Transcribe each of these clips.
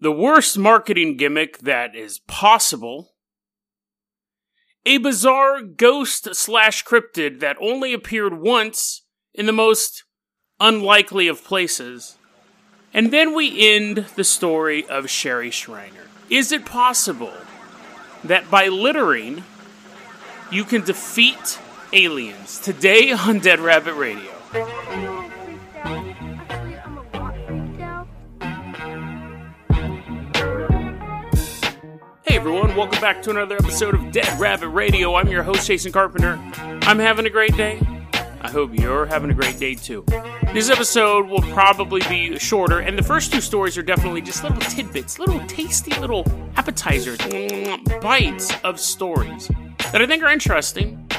the worst marketing gimmick that is possible, a bizarre ghost slash cryptid that only appeared once in the most unlikely of places. And then we end the story of Sherry Shriner. Is it possible that by littering, you can defeat aliens? Today on Dead Rabbit Radio. Everyone, welcome back to another episode of Dead Rabbit Radio. I'm your host, Jason Carpenter. I'm having a great day. I hope you're having a great day too. This episode will probably be shorter, and the first two stories are definitely just little tidbits, little tasty little appetizers, bites of stories that I think are interesting,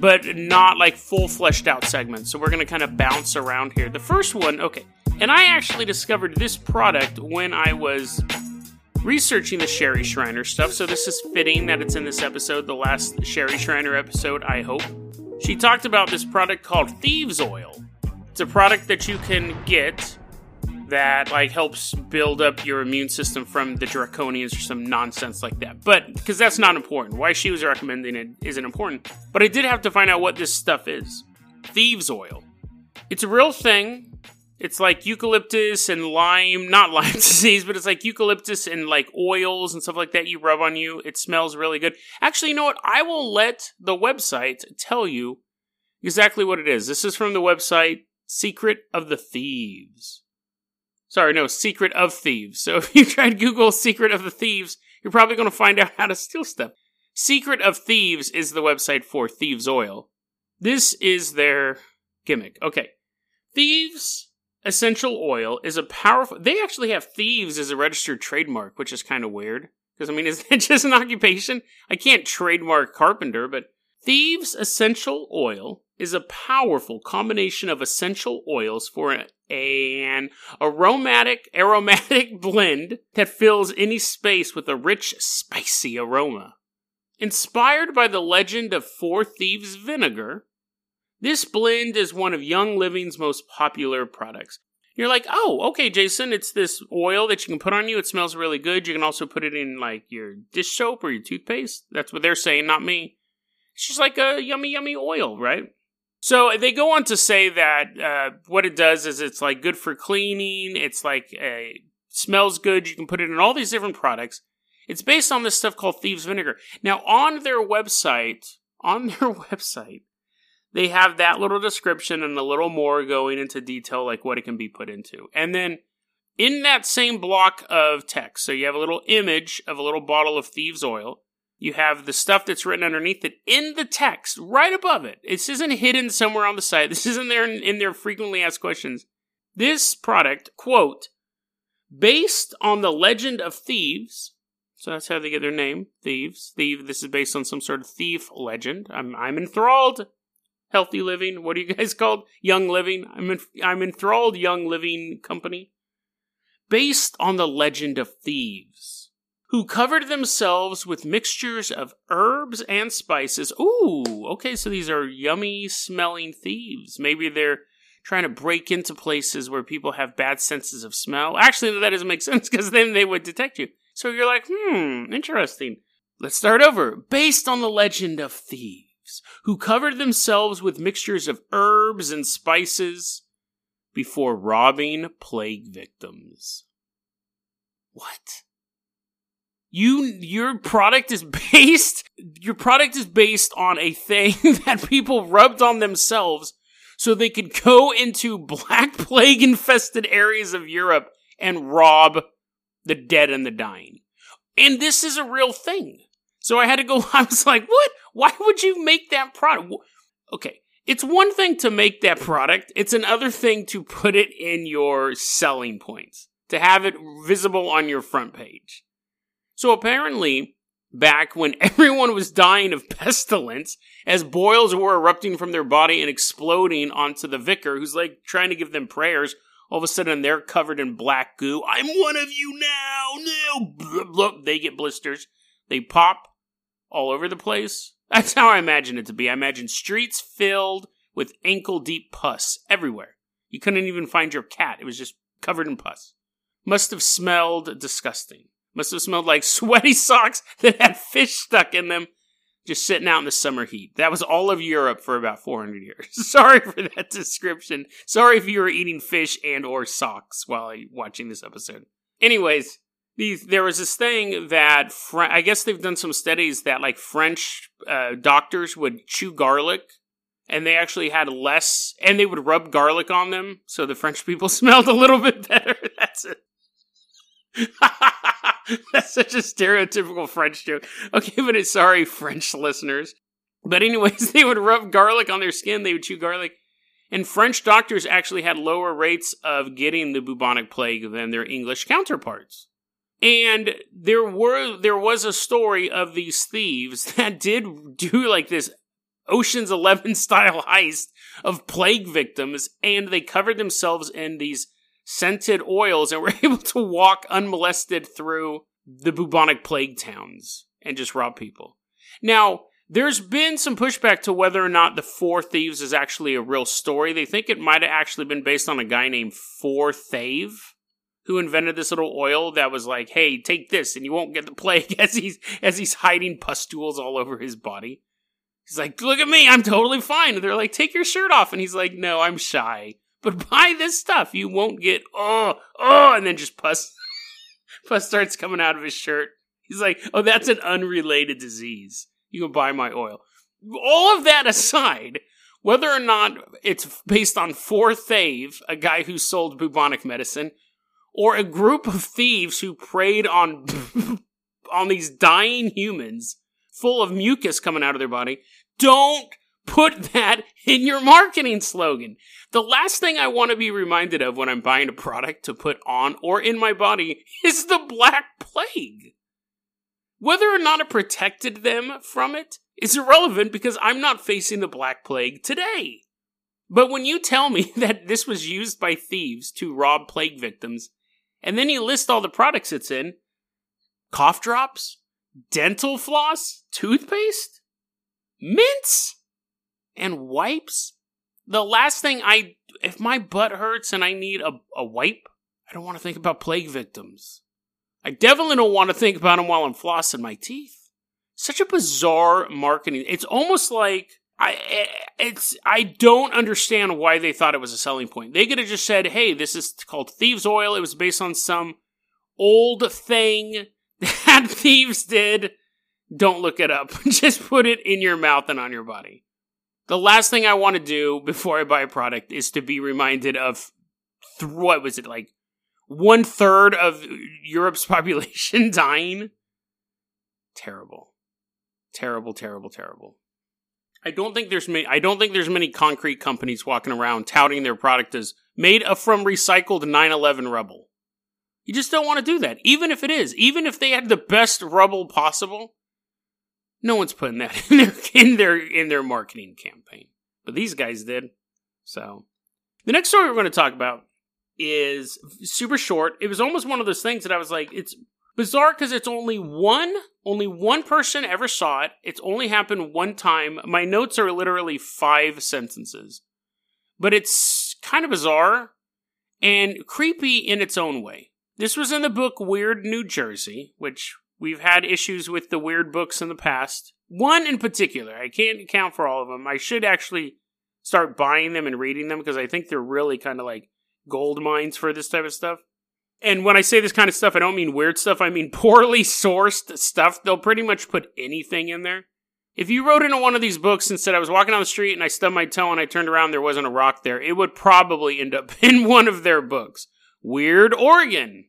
but not like full fleshed out segments. So we're going to kind of bounce around here. The first one, okay, and I actually discovered this product when I was researching the Sherry Shriner stuff, so this is fitting that it's in this episode, the last Sherry Shriner episode, I hope. She talked about this product called Thieves Oil. It's a product that you can get that like helps build up your immune system from the draconians or some nonsense like that. But because that's not important. Why she was recommending it isn't important. But I did have to find out what this stuff is. Thieves oil. It's a real thing. It's like eucalyptus and lime, not Lyme disease, but it's like eucalyptus and like oils and stuff like that you rub on you. It smells really good. Actually, you know what? I will let the website tell you exactly what it is. This is from the website Secret of the Thieves. Sorry, no, Secret of Thieves. So if you try to Google Secret of the Thieves, you're probably going to find out how to steal stuff. Secret of Thieves is the website for Thieves Oil. This is their gimmick. Okay. Thieves essential oil is a powerful. They actually have thieves as a registered trademark, which is kind of weird. Because, I mean, is that just an occupation? I can't trademark carpenter, but thieves essential oil is a powerful combination of essential oils for an, an aromatic aromatic blend that fills any space with a rich spicy aroma. Inspired by the legend of Four Thieves vinegar, this blend is one of Young Living's most popular products. You're like, oh, okay, Jason, it's this oil that you can put on you. It smells really good. You can also put it in like your dish soap or your toothpaste. That's what they're saying, not me. It's just like a yummy, yummy oil, right? So they go on to say that uh, what it does is it's like good for cleaning. It's like a smells good. You can put it in all these different products. It's based on this stuff called thieves vinegar. Now on their website, on their website, they have that little description and a little more going into detail, like what it can be put into. And then in that same block of text, so you have a little image of a little bottle of thieves oil. You have the stuff that's written underneath it in the text, right above it. This isn't hidden somewhere on the site. This isn't there in, in their frequently asked questions. This product, quote, based on the legend of thieves, so that's how they get their name, thieves. Thief. This is based on some sort of thief legend. I'm I'm enthralled healthy living. What are you guys called? Young living. I'm in, I'm enthralled. Young living company, based on the legend of thieves, who covered themselves with mixtures of herbs and spices. Ooh, okay, so these are yummy smelling thieves. Maybe they're trying to break into places where people have bad senses of smell. Actually, that doesn't make sense because then they would detect you. So you're like, hmm, interesting. Let's start over. Based on the legend of thieves who covered themselves with mixtures of herbs and spices before robbing plague victims. What? You your product is based your product is based on a thing that people rubbed on themselves so they could go into black plague infested areas of Europe and rob the dead and the dying. And this is a real thing. So I had to go, I was like, what? Why would you make that product? Okay. It's one thing to make that product. It's another thing to put it in your selling points, to have it visible on your front page. So apparently, back when everyone was dying of pestilence, as boils were erupting from their body and exploding onto the vicar, who's like trying to give them prayers, all of a sudden they're covered in black goo. I'm one of you now. No, blah, blah. they get blisters. They pop all over the place. That's how I imagine it to be. I imagine streets filled with ankle deep pus everywhere. You couldn't even find your cat. It was just covered in pus. must have smelled disgusting. Must have smelled like sweaty socks that had fish stuck in them, just sitting out in the summer heat. That was all of Europe for about 400 years. Sorry for that description. Sorry if you were eating fish and or socks while watching this episode. Anyways, there was this thing that Fr- I guess they've done some studies that like French uh, doctors would chew garlic and they actually had less and they would rub garlic on them so the French people smelled a little bit better. That's it. That's such a stereotypical French joke. Okay, but it's sorry, French listeners. But anyways, they would rub garlic on their skin, they would chew garlic. And French doctors actually had lower rates of getting the bubonic plague than their English counterparts. And there were there was a story of these thieves that did do like this Ocean's 11 style heist of plague victims and they covered themselves in these scented oils and were able to walk unmolested through the bubonic plague towns and just rob people. Now, there's been some pushback to whether or not the Four Thieves is actually a real story. They think it might have actually been based on a guy named Forthave who invented this little oil that was like, "Hey, take this and you won't get the plague." As he's as he's hiding pustules all over his body, he's like, "Look at me, I'm totally fine." And they're like, "Take your shirt off," and he's like, "No, I'm shy." But buy this stuff, you won't get oh oh, and then just pus pus starts coming out of his shirt. He's like, "Oh, that's an unrelated disease. You can buy my oil." All of that aside, whether or not it's based on Forthave, a guy who sold bubonic medicine, or a group of thieves who preyed on on these dying humans full of mucus coming out of their body, don't put that in your marketing slogan. The last thing I want to be reminded of when I'm buying a product to put on or in my body is the Black Plague. Whether or not it protected them from it is irrelevant because I'm not facing the Black Plague today. But when you tell me that this was used by thieves to rob plague victims, and then you list all the products it's in cough drops, dental floss, toothpaste, mints, and wipes. The last thing I, if my butt hurts and I need a, a wipe, I don't want to think about plague victims. I definitely don't want to think about them while I'm flossing my teeth. Such a bizarre marketing. It's almost like I eh, it's I don't understand why they thought it was a selling point. They could have just said, "Hey, this is called thieves oil. It was based on some old thing that thieves did. Don't look it up. just put it in your mouth and on your body." The last thing I want to do before I buy a product is to be reminded of th- what was it like one third of Europe's population dying. Terrible, terrible, terrible, terrible. I don't think there's many, I don't think there's many concrete companies walking around touting their product as made from recycled 911 rubble. You just don't want to do that. Even if it is, even if they had the best rubble possible, no one's putting that in their in their in their marketing campaign. But these guys did. So, the next story we're going to talk about is super short. It was almost one of those things that I was like, it's bizarre because it's only one only one person ever saw it. It's only happened one time. My notes are literally five sentences. But it's kind of bizarre and creepy in its own way. This was in the book weird new jersey which we've had issues with the weird books in the past. One in particular i can't account for all of them. I should actually start buying them and reading them because i think they're really kind of like gold mines for this type of stuff and when I say this kind of stuff, I don't mean weird stuff. I mean poorly sourced stuff. They'll pretty much put anything in there. If you wrote into one of these books and said I was walking down the street and I stubbed my toe and I turned around, there wasn't a rock there, it would probably end up in one of their books. Weird Oregon,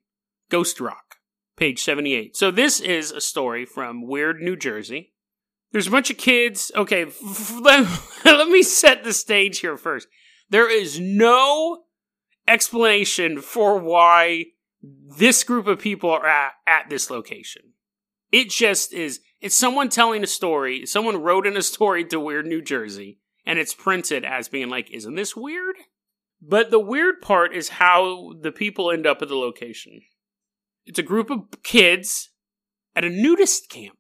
Ghost Rock, page 78. So this is a story from Weird New Jersey. There's a bunch of kids. Okay, let, let me set the stage here first. There is no explanation for why this group of people are at, at this location. It just is, it's someone telling a story. Someone wrote in a story to Weird New Jersey, and it's printed as being like, isn't this weird? But the weird part is how the people end up at the location. It's a group of kids at a nudist camp.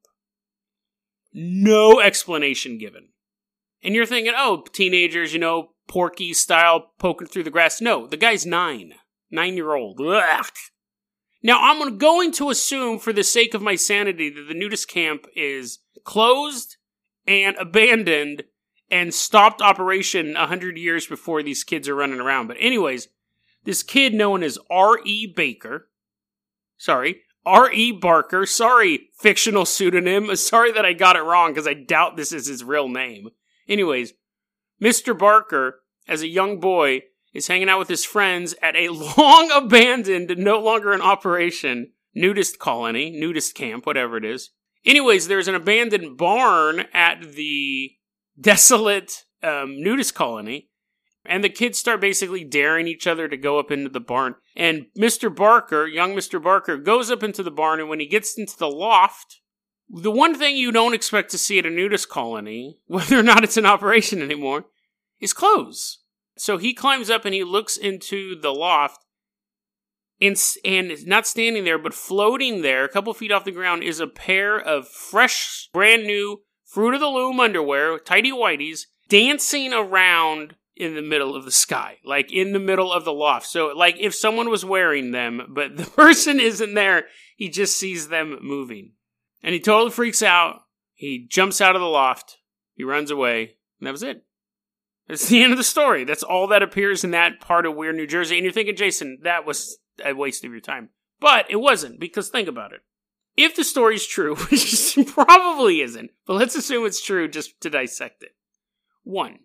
No explanation given. And you're thinking, oh, teenagers, you know, Porky style poking through the grass. No, the guy's nine. Nine year old. Now, I'm going to assume, for the sake of my sanity, that the nudist camp is closed and abandoned and stopped operation 100 years before these kids are running around. But, anyways, this kid known as R.E. Baker, sorry, R.E. Barker, sorry, fictional pseudonym, sorry that I got it wrong because I doubt this is his real name. Anyways, Mr. Barker, as a young boy, is hanging out with his friends at a long abandoned, no longer in operation, nudist colony, nudist camp, whatever it is. Anyways, there's an abandoned barn at the desolate um, nudist colony, and the kids start basically daring each other to go up into the barn. And Mr. Barker, young Mr. Barker, goes up into the barn, and when he gets into the loft, the one thing you don't expect to see at a nudist colony, whether or not it's in operation anymore, is clothes. So he climbs up and he looks into the loft, and, and not standing there, but floating there, a couple feet off the ground, is a pair of fresh, brand new Fruit of the Loom underwear, tidy whities, dancing around in the middle of the sky, like in the middle of the loft. So, like if someone was wearing them, but the person isn't there, he just sees them moving. And he totally freaks out. He jumps out of the loft. He runs away. And that was it. That's the end of the story. That's all that appears in that part of Weird New Jersey. And you're thinking, Jason, that was a waste of your time. But it wasn't, because think about it. If the story's true, which probably isn't, but let's assume it's true just to dissect it. One,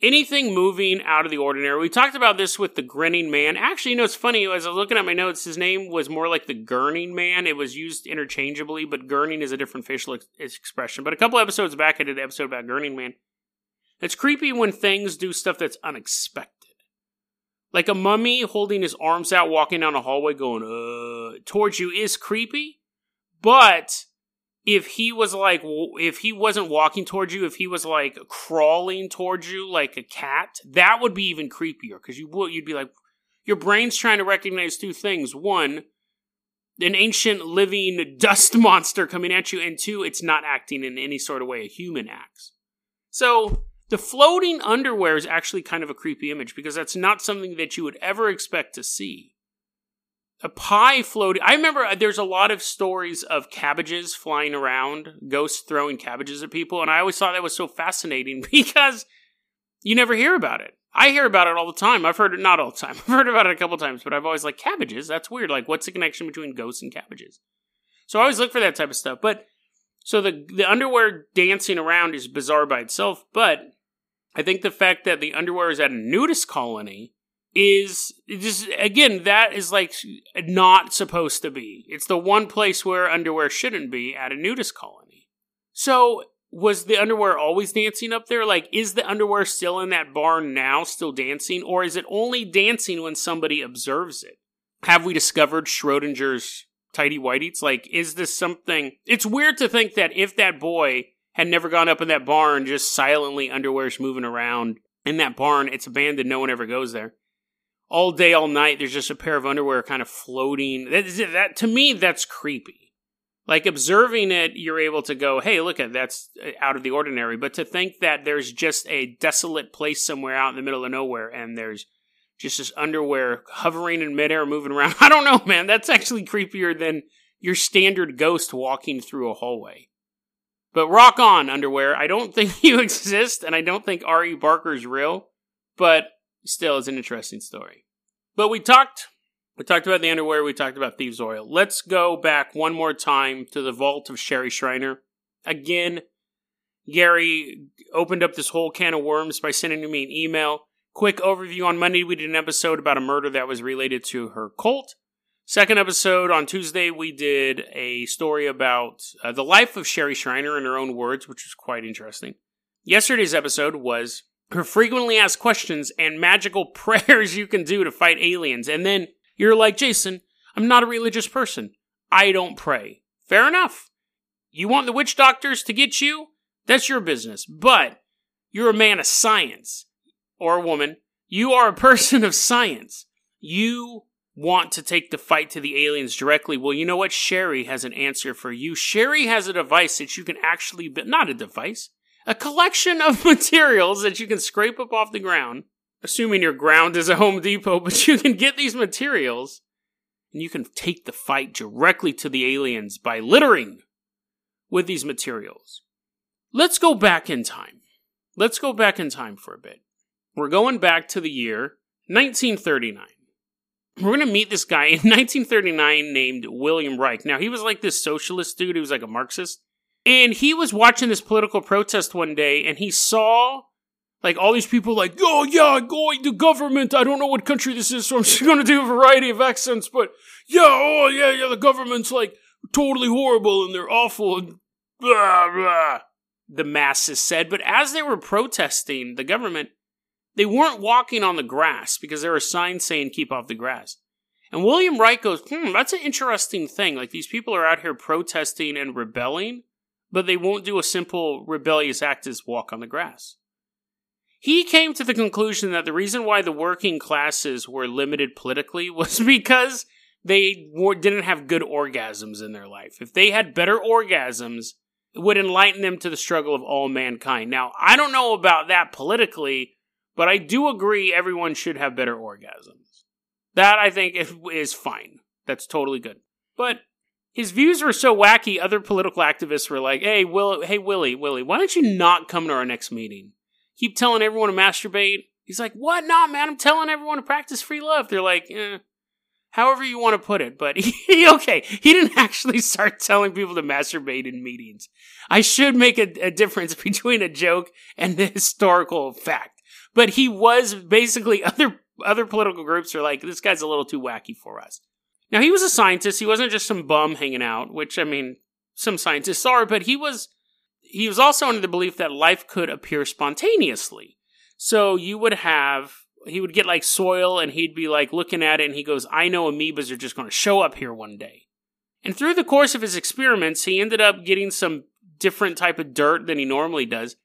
anything moving out of the ordinary. We talked about this with the grinning man. Actually, you know, it's funny. As I was looking at my notes, his name was more like the gurning man. It was used interchangeably, but gurning is a different facial ex- expression. But a couple episodes back, I did an episode about gurning man. It's creepy when things do stuff that's unexpected. Like a mummy holding his arms out, walking down a hallway, going, uh, towards you is creepy. But if he was like if he wasn't walking towards you if he was like crawling towards you like a cat that would be even creepier because you would you'd be like your brain's trying to recognize two things one an ancient living dust monster coming at you and two it's not acting in any sort of way a human acts so the floating underwear is actually kind of a creepy image because that's not something that you would ever expect to see a pie floating. I remember uh, there's a lot of stories of cabbages flying around, ghosts throwing cabbages at people, and I always thought that was so fascinating because you never hear about it. I hear about it all the time. I've heard it not all the time. I've heard about it a couple times, but I've always like cabbages. That's weird. Like, what's the connection between ghosts and cabbages? So I always look for that type of stuff. But so the the underwear dancing around is bizarre by itself. But I think the fact that the underwear is at a nudist colony is just again that is like not supposed to be. It's the one place where underwear shouldn't be at a nudist colony. So was the underwear always dancing up there? Like, is the underwear still in that barn now, still dancing, or is it only dancing when somebody observes it? Have we discovered Schrodinger's tidy whiteies? Like, is this something? It's weird to think that if that boy had never gone up in that barn, just silently underwear's moving around in that barn, it's abandoned, no one ever goes there all day, all night, there's just a pair of underwear kind of floating. That, that to me, that's creepy. Like observing it, you're able to go, "Hey, look at that's uh, out of the ordinary." But to think that there's just a desolate place somewhere out in the middle of nowhere, and there's just this underwear hovering in midair, moving around. I don't know, man. That's actually creepier than your standard ghost walking through a hallway. But rock on, underwear. I don't think you exist, and I don't think R.E. Barker's real. But still it's an interesting story. But we talked we talked about the underwear, we talked about thieves oil. Let's go back one more time to the vault of Sherry Shriner. Again, Gary opened up this whole can of worms by sending me an email. Quick overview on Monday, we did an episode about a murder that was related to her cult. Second episode on Tuesday, we did a story about uh, the life of Sherry Shriner in her own words, which was quite interesting. Yesterday's episode was her frequently asked questions and magical prayers you can do to fight aliens. And then you're like, Jason, I'm not a religious person. I don't pray. Fair enough. You want the witch doctors to get you? That's your business. But you're a man of science or a woman. You are a person of science. You want to take the fight to the aliens directly. Well, you know what? Sherry has an answer for you. Sherry has a device that you can actually, but not a device a collection of materials that you can scrape up off the ground, assuming your ground is a Home Depot, but you can get these materials And you can take the fight directly to the aliens by littering with these materials. Let's go back in time. Let's go back in time for a bit. We're going back to the year 1939. We're going to meet this guy in 1939 named William Reich. Now, he was like this socialist dude, he was like a Marxist. And he was watching this political protest one day and he saw like all these people like, oh yeah, going to government. I don't know what country this is, so I'm just gonna do a variety of accents, but yeah, oh yeah, yeah, the government's like totally horrible and they're awful and blah blah. The masses said, but as they were protesting the government, they weren't walking on the grass because there were signs saying keep off the grass. And William Reich goes, hmm, that's an interesting thing. Like these people are out here protesting and rebelling, but they won't do a simple rebellious act as walk on the grass. He came to the conclusion that the reason why the working classes were limited politically was because they didn't have good orgasms in their life. If they had better orgasms, it would enlighten them to the struggle of all mankind. Now, I don't know about that politically, but I do agree everyone should have better orgasms. That I think is fine. That's totally good. But his views were so wacky, other political activists were like, "Hey, Will, hey Willie, Willie, why don't you not come to our next meeting? keep telling everyone to masturbate. He's like, what? Nah, man, I'm telling everyone to practice free love. They're like, eh, however you want to put it. But he, okay, he didn't actually start telling people to masturbate in meetings. I should make a, a difference between a joke and the historical fact. But he was basically other other political groups are like, this guy's a little too wacky for us. Now he was a scientist. He wasn't just some bum hanging out, which I mean, some scientists are, but he was he was also under the belief that life could appear spontaneously. So you would have he would get like soil and he'd be like looking at it and he goes, I know amoebas are just going to show up here one day. And through the course of his experiments, he ended up getting some different type of dirt than he normally does.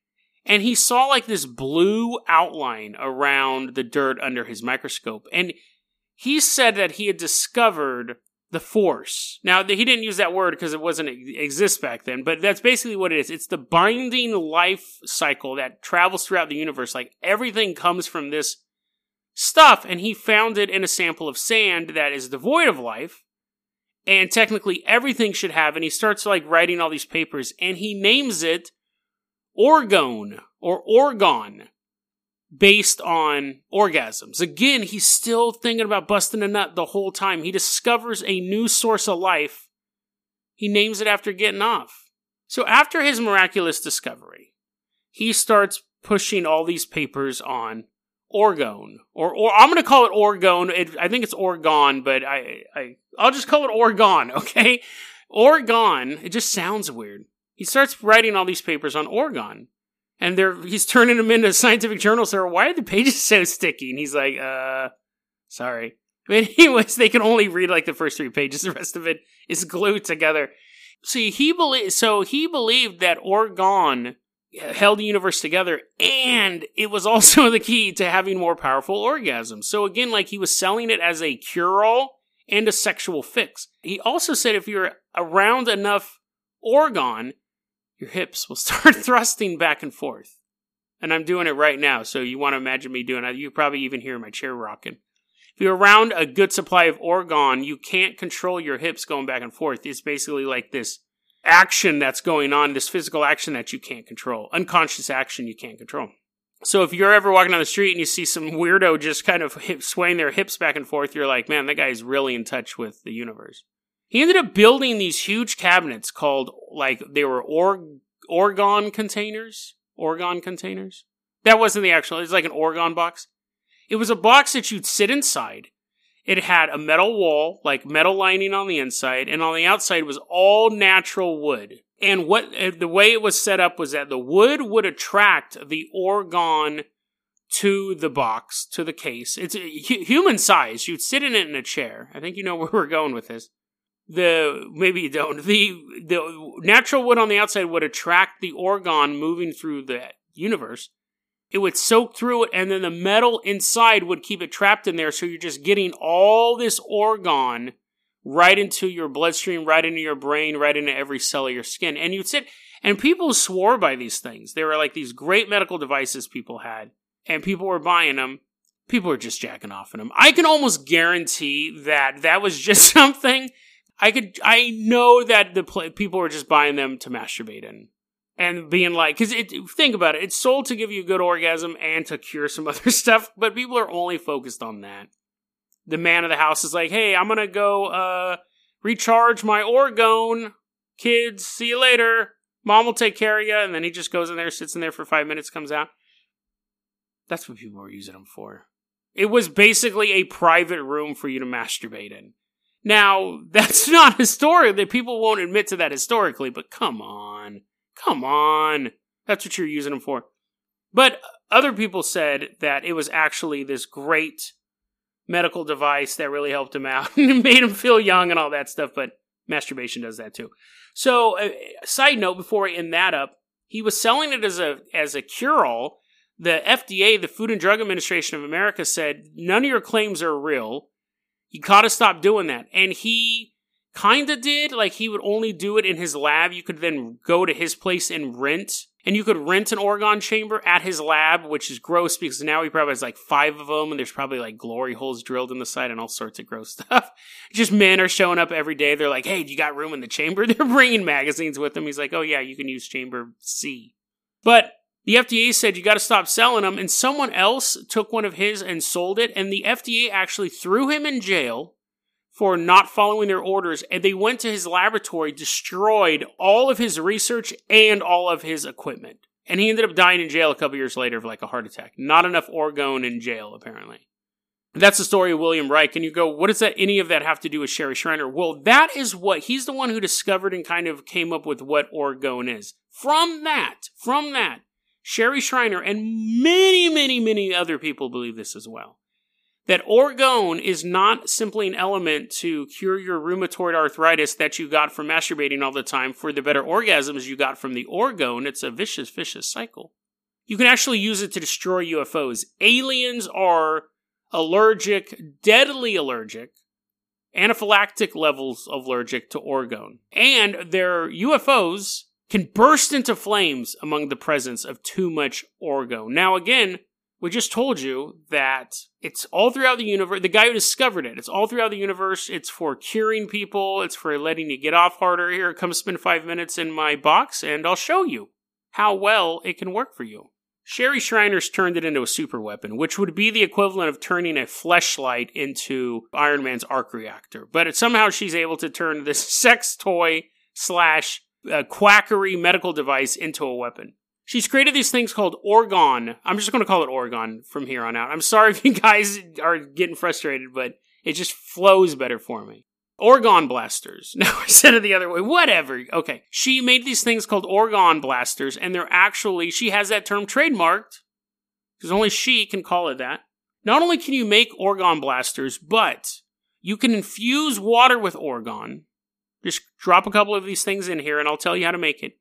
And he saw like this blue outline around the dirt under his microscope. And he said that he had discovered the force. Now, he didn't use that word because it wasn't exist back then, but that's basically what it is. It's the binding life cycle that travels throughout the universe. Like everything comes from this stuff, and he found it in a sample of sand that is devoid of life. And technically, everything should have. And he starts like writing all these papers, and he names it orgone or orgon based on orgasms. Again, he's still thinking about busting a nut the whole time. He discovers a new source of life. He names it after getting off. So after his miraculous discovery, he starts pushing all these papers on orgone, or or I'm going to call it orgone. It, I think it's orgon, but I I I'll just call it orgon. Okay, orgon. It just sounds weird. He starts writing all these papers on orgon and they're he's turning them into scientific journals. So why are the pages so sticky? And he's like, uh, sorry. But anyways, they can only read like the first three pages. The rest of it is glued together. See, he believed. So he believed that orgone held the universe together, and it was also the key to having more powerful orgasms. So again, like he was selling it as a cure-all and a sexual fix. He also said if you're around enough orgone, your hips will start thrusting back and forth. And I'm doing it right now, so you want to imagine me doing it. You probably even hear my chair rocking. If you're around a good supply of orgone, you can't control your hips going back and forth. It's basically like this action that's going on, this physical action that you can't control, unconscious action you can't control. So if you're ever walking down the street and you see some weirdo just kind of swaying their hips back and forth, you're like, man, that guy's really in touch with the universe. He ended up building these huge cabinets called like they were org orgone containers. Orgone containers. That wasn't the actual. It was like an orgone box. It was a box that you'd sit inside. It had a metal wall, like metal lining on the inside, and on the outside was all natural wood. And what uh, the way it was set up was that the wood would attract the orgone to the box, to the case. It's human size. You'd sit in it in a chair. I think you know where we're going with this the maybe you don't the the natural wood on the outside would attract the orgone moving through the universe. It would soak through it and then the metal inside would keep it trapped in there so you're just getting all this orgone right into your bloodstream right into your brain right into every cell of your skin. And you'd sit and people swore by these things. They were like these great medical devices people had and people were buying them people were just jacking off in them. I can almost guarantee that that was just something I could. I know that the pl- people were just buying them to masturbate in and being like, because it. Think about it. It's sold to give you a good orgasm and to cure some other stuff, but people are only focused on that. The man of the house is like, "Hey, I'm gonna go uh, recharge my orgone. Kids, see you later. Mom will take care of you." And then he just goes in there, sits in there for five minutes, comes out. That's what people were using them for. It was basically a private room for you to masturbate in. Now, that's not historic, that people won't admit to that historically, but come on. Come on. That's what you're using them for. But other people said that it was actually this great medical device that really helped him out and made him feel young and all that stuff, but masturbation does that too. So, uh, side note before I end that up, he was selling it as a as a cure-all the FDA, the Food and Drug Administration of America, said none of your claims are real. You gotta stop doing that. And he kind of did. Like he would only do it in his lab. You could then go to his place and rent. And you could rent an orgone chamber at his lab, which is gross because now he probably has like five of them, and there's probably like glory holes drilled in the side and all sorts of gross stuff. Just men are showing up every day. They're like, "Hey, do you got room in the chamber?" They're bringing magazines with them. He's like, "Oh yeah, you can use chamber C." But the FDA said you got to stop selling them, and someone else took one of his and sold it, and the FDA actually threw him in jail for not following their orders, and they went to his laboratory, destroyed all of his research and all of his equipment. And he ended up dying in jail a couple years later of like a heart attack. Not enough orgone in jail, apparently. That's the story of William Reich. And you go, what does that any of that have to do with Sherry Shriner? Well, that is what he's the one who discovered and kind of came up with what orgone is. From that, from that, Sherry Shriner, and many, many, many other people believe this as well. That orgone is not simply an element to cure your rheumatoid arthritis that you got from masturbating all the time for the better orgasms you got from the orgone. It's a vicious, vicious cycle. You can actually use it to destroy UFOs. Aliens are allergic, deadly allergic, anaphylactic levels allergic to orgone. And their UFOs can burst into flames among the presence of too much orgo. Now, again, we just told you that it's all throughout the universe. The guy who discovered it, it's all throughout the universe. It's for curing people, it's for letting you get off harder. Here, come spend five minutes in my box, and I'll show you how well it can work for you. Sherry Shriner's turned it into a super weapon, which would be the equivalent of turning a fleshlight into Iron Man's arc reactor. But somehow she's able to turn this sex toy slash a quackery medical device into a weapon. She's created these things called Orgone. I'm just going to call it Orgone from here on out. I'm sorry if you guys are getting frustrated, but it just flows better for me. Orgone blasters. No, I said it the other way. Whatever. Okay. She made these things called Orgone blasters, and they're actually, she has that term trademarked, because only she can call it that. Not only can you make Orgone blasters, but you can infuse water with Orgone, just drop a couple of these things in here and I'll tell you how to make it.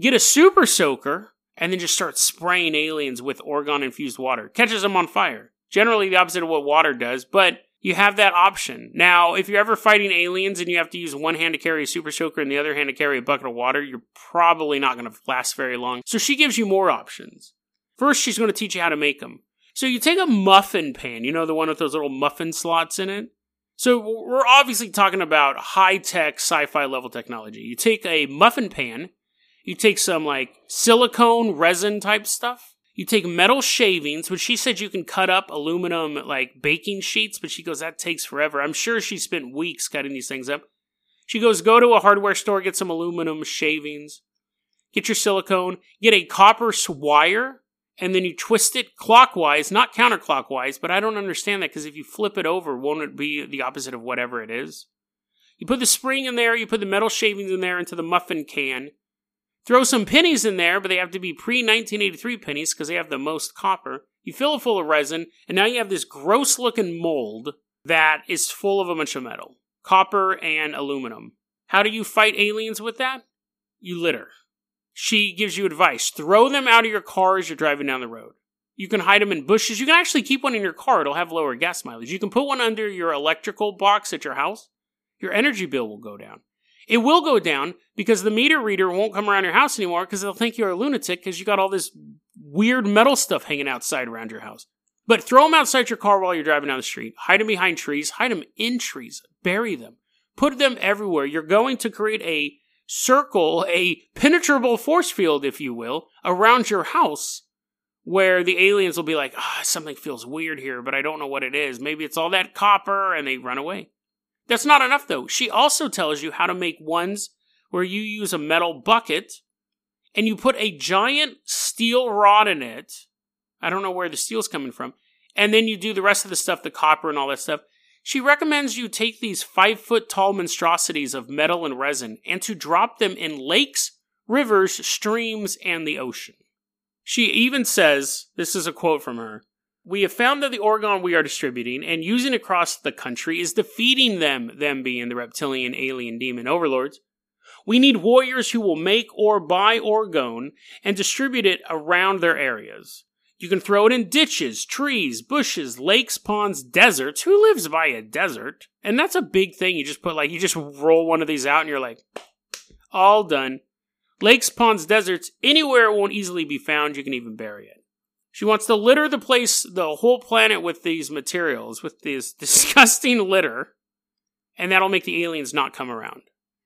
Get a super soaker and then just start spraying aliens with orgone infused water. Catches them on fire. Generally the opposite of what water does, but you have that option. Now, if you're ever fighting aliens and you have to use one hand to carry a super soaker and the other hand to carry a bucket of water, you're probably not going to last very long. So she gives you more options. First, she's going to teach you how to make them. So you take a muffin pan, you know, the one with those little muffin slots in it. So we're obviously talking about high tech sci fi level technology. You take a muffin pan, you take some like silicone resin type stuff. You take metal shavings, which she said you can cut up aluminum like baking sheets, but she goes, that takes forever. I'm sure she spent weeks cutting these things up. She goes, go to a hardware store, get some aluminum shavings, get your silicone, get a copper wire, and then you twist it clockwise, not counterclockwise, but I don't understand that because if you flip it over, won't it be the opposite of whatever it is? You put the spring in there, you put the metal shavings in there into the muffin can. Throw some pennies in there, but they have to be pre 1983 pennies because they have the most copper. You fill it full of resin, and now you have this gross looking mold that is full of a bunch of metal copper and aluminum. How do you fight aliens with that? You litter she gives you advice. Throw them out of your car as you're driving down the road. You can hide them in bushes. You can actually keep one in your car. It'll have lower gas mileage. You can put one under your electrical box at your house. Your energy bill will go down. It will go down because the meter reader won't come around your house anymore because they'll think you're a lunatic because you got all this weird metal stuff hanging outside around your house. But throw them outside your car while you're driving down the street. Hide them behind trees. Hide them in trees. Bury them. Put them everywhere. You're going to create a circle, a penetrable force field, if you will, around your house where the aliens will be like, ah, oh, something feels weird here, but I don't know what it is. Maybe it's all that copper, and they run away. That's not enough, though. She also tells you how to make ones where you use a metal bucket and you put a giant steel rod in it. I don't know where the steel's coming from. And then you do the rest of the stuff, the copper and all that stuff. She recommends you take these five foot tall monstrosities of metal and resin and to drop them in lakes, rivers, streams, and the ocean. She even says, this is a quote from her, we have found that the orgone we are distributing and using across the country is defeating them, them being the reptilian alien demon overlords. We need warriors who will make or buy orgone and distribute it around their areas. You can throw it in ditches, trees, bushes, lakes, ponds, deserts. Who lives by a desert? And that's a big thing. You just put like, you just roll one of these out and you're like, all done. Lakes, ponds, deserts, anywhere it won't easily be found, you can even bury it. She wants to litter the place, the whole planet with these materials, with this disgusting litter, and that'll make the aliens not come around.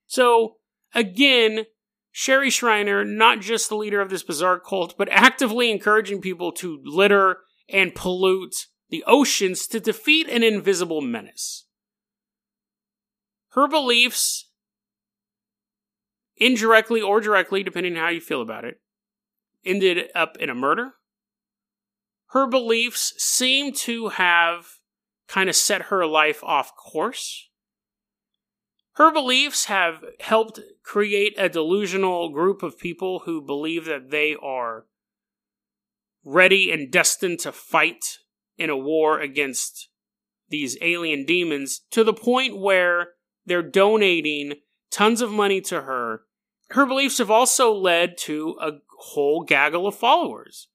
So, again, Sherry Shriner, not just the leader of this bizarre cult, but actively encouraging people to litter and pollute the oceans to defeat an invisible menace. Her beliefs indirectly or directly, depending on how you feel about it, ended up in a murder. Her beliefs seem to have kind of set her life off course. Her beliefs have helped create a delusional group of people who believe that they are ready and destined to fight in a war against these alien demons to the point where they're donating tons of money to her. Her beliefs have also led to a whole gaggle of followers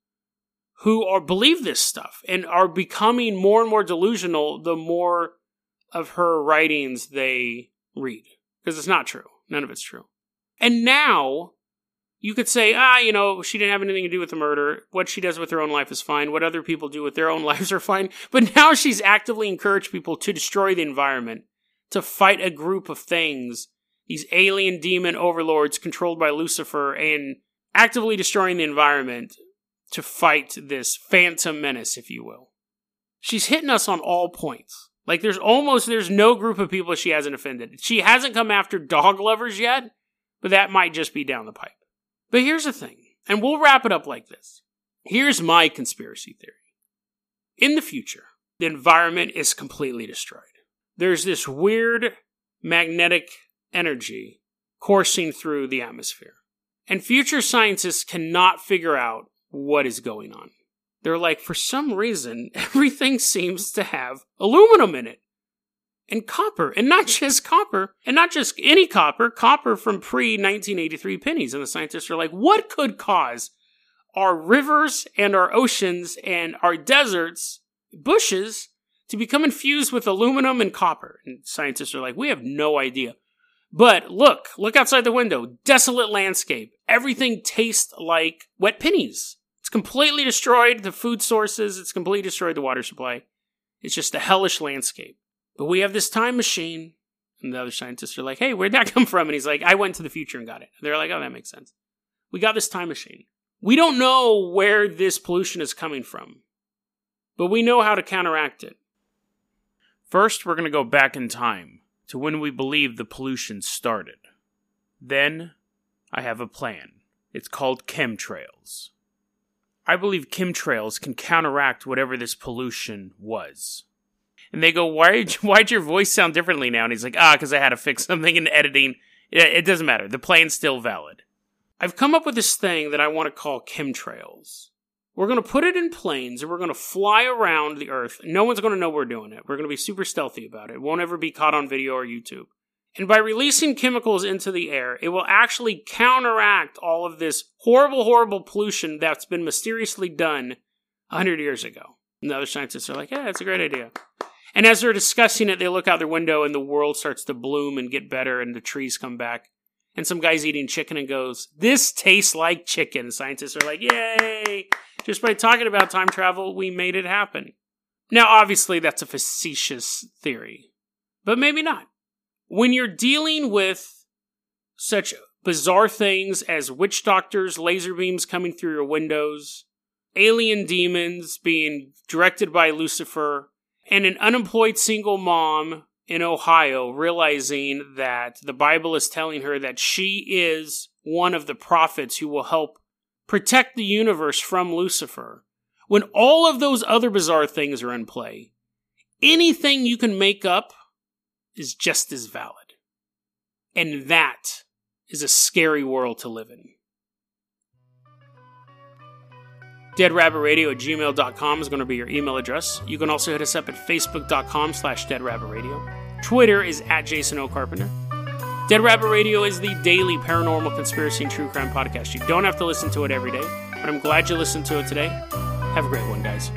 who are believe this stuff and are becoming more and more delusional the more of her writings they read because it's not true. None of it's true. And now you could say ah you know she didn't have anything to do with the murder. What she does with her own life is fine. What other people do with their own lives are fine. But now she's actively encouraged people to destroy the environment to fight a group of things these alien demon overlords controlled by Lucifer and actively destroying the environment to fight this phantom menace, if you will. She's hitting us on all points. Like there's almost there's no group of people she hasn't offended. She hasn't come after dog lovers yet, but that might just be down the pipe. But here's the thing, and we'll wrap it up like this. Here's my conspiracy theory. In the future, the environment is completely destroyed. There's this weird magnetic energy coursing through the atmosphere. And future scientists cannot figure out what is going on. They're like, for some reason, everything seems to have aluminum in it. And copper, and not just copper, and not just any copper, copper from pre 1983 pennies. And the scientists are like, what could cause our rivers and our oceans and our deserts, bushes, to become infused with aluminum and copper? And scientists are like, we have no idea. But look, look outside the window. Desolate landscape. Everything tastes like wet pennies. It's completely destroyed the food sources. It's completely destroyed the water supply. It's just a hellish landscape. But we have this time machine. And the other scientists are like, hey, where'd that come from? And he's like, I went to the future and got it. They're like, oh, that makes sense. We got this time machine. We don't know where this pollution is coming from, but we know how to counteract it. First, we're going to go back in time to when we believe the pollution started. Then, I have a plan. It's called chemtrails. I believe chemtrails can counteract whatever this pollution was. And they go, why, why'd your voice sound differently now? And he's like, ah, because I had to fix something in editing. It, it doesn't matter. The plan's still valid. I've come up with this thing that I want to call chemtrails. We're going to put it in planes and we're going to fly around the Earth. No one's going to know we're doing it. We're going to be super stealthy about it. It won't ever be caught on video or YouTube. And by releasing chemicals into the air, it will actually counteract all of this horrible, horrible pollution that's been mysteriously done 100 years ago. And the other scientists are like, yeah, that's a great idea. And as they're discussing it, they look out their window and the world starts to bloom and get better and the trees come back. And some guy's eating chicken and goes, This tastes like chicken. Scientists are like, Yay! Just by talking about time travel, we made it happen. Now, obviously, that's a facetious theory, but maybe not. When you're dealing with such bizarre things as witch doctors, laser beams coming through your windows, alien demons being directed by Lucifer, and an unemployed single mom in Ohio realizing that the Bible is telling her that she is one of the prophets who will help protect the universe from Lucifer. When all of those other bizarre things are in play, anything you can make up is just as valid. And that is a scary world to live in. deadrabbitradio at gmail.com is going to be your email address. You can also hit us up at facebook.com slash deadrabbitradio. Twitter is at Jason O. Carpenter. Dead Rabbit Radio is the daily paranormal conspiracy and true crime podcast. You don't have to listen to it every day, but I'm glad you listened to it today. Have a great one, guys.